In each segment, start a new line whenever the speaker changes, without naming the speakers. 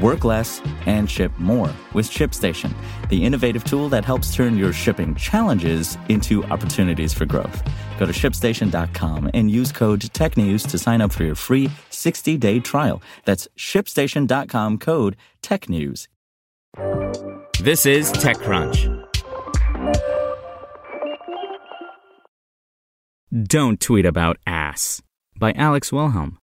Work less and ship more with ShipStation, the innovative tool that helps turn your shipping challenges into opportunities for growth. Go to shipstation.com and use code TechNews to sign up for your free 60 day trial. That's shipstation.com code TechNews.
This is TechCrunch. Don't Tweet About Ass by Alex Wilhelm.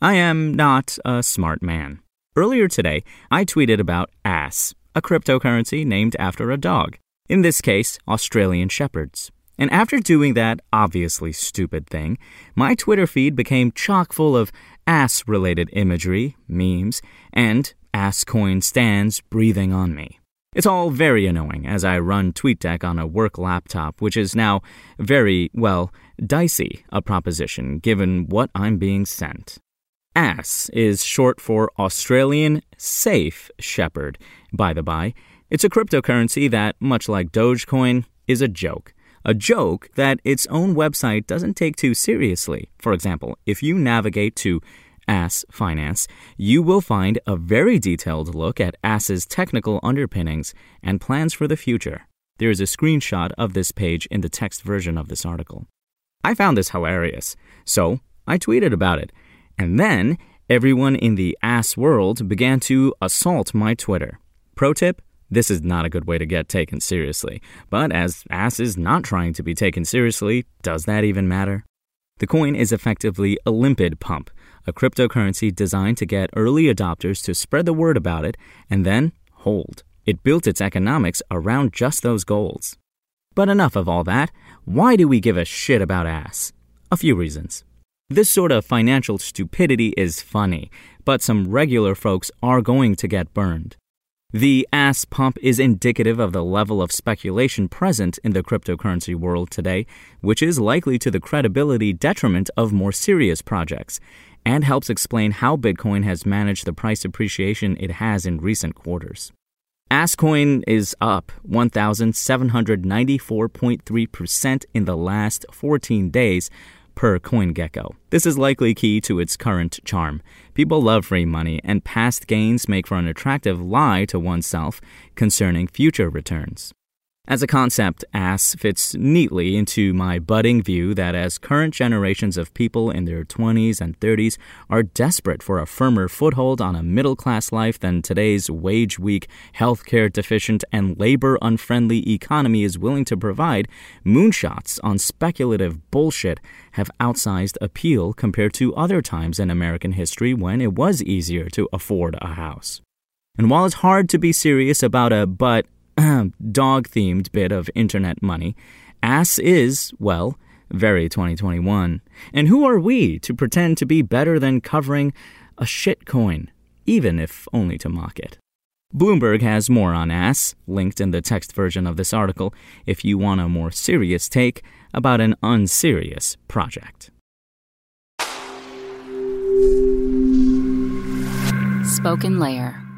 I am not a smart man. Earlier today, I tweeted about Ass, a cryptocurrency named after a dog, in this case, Australian Shepherds. And after doing that obviously stupid thing, my Twitter feed became chock full of ass related imagery, memes, and ass coin stands breathing on me. It's all very annoying as I run TweetDeck on a work laptop, which is now very, well, dicey a proposition given what I'm being sent. ASS is short for Australian Safe Shepherd, by the by. It's a cryptocurrency that, much like Dogecoin, is a joke. A joke that its own website doesn't take too seriously. For example, if you navigate to Ass Finance, you will find a very detailed look at Ass's technical underpinnings and plans for the future. There is a screenshot of this page in the text version of this article. I found this hilarious, so I tweeted about it and then everyone in the ass world began to assault my Twitter. Pro tip this is not a good way to get taken seriously. But as ass is not trying to be taken seriously, does that even matter? The coin is effectively a limpid pump, a cryptocurrency designed to get early adopters to spread the word about it and then hold. It built its economics around just those goals. But enough of all that. Why do we give a shit about ass? A few reasons. This sort of financial stupidity is funny, but some regular folks are going to get burned. The ass pump is indicative of the level of speculation present in the cryptocurrency world today, which is likely to the credibility detriment of more serious projects, and helps explain how Bitcoin has managed the price appreciation it has in recent quarters. Asscoin is up 1,794.3% in the last 14 days, per CoinGecko. This is likely key to its current charm. People love free money, and past gains make for an attractive lie to oneself concerning future returns. As a concept, ass fits neatly into my budding view that as current generations of people in their 20s and 30s are desperate for a firmer foothold on a middle class life than today's wage weak, healthcare deficient, and labor unfriendly economy is willing to provide, moonshots on speculative bullshit have outsized appeal compared to other times in American history when it was easier to afford a house. And while it's hard to be serious about a but dog themed bit of internet money, ass is, well, very 2021. And who are we to pretend to be better than covering a shitcoin, even if only to mock it? Bloomberg has more on ass, linked in the text version of this article, if you want a more serious take about an unserious project.
SpokenLayer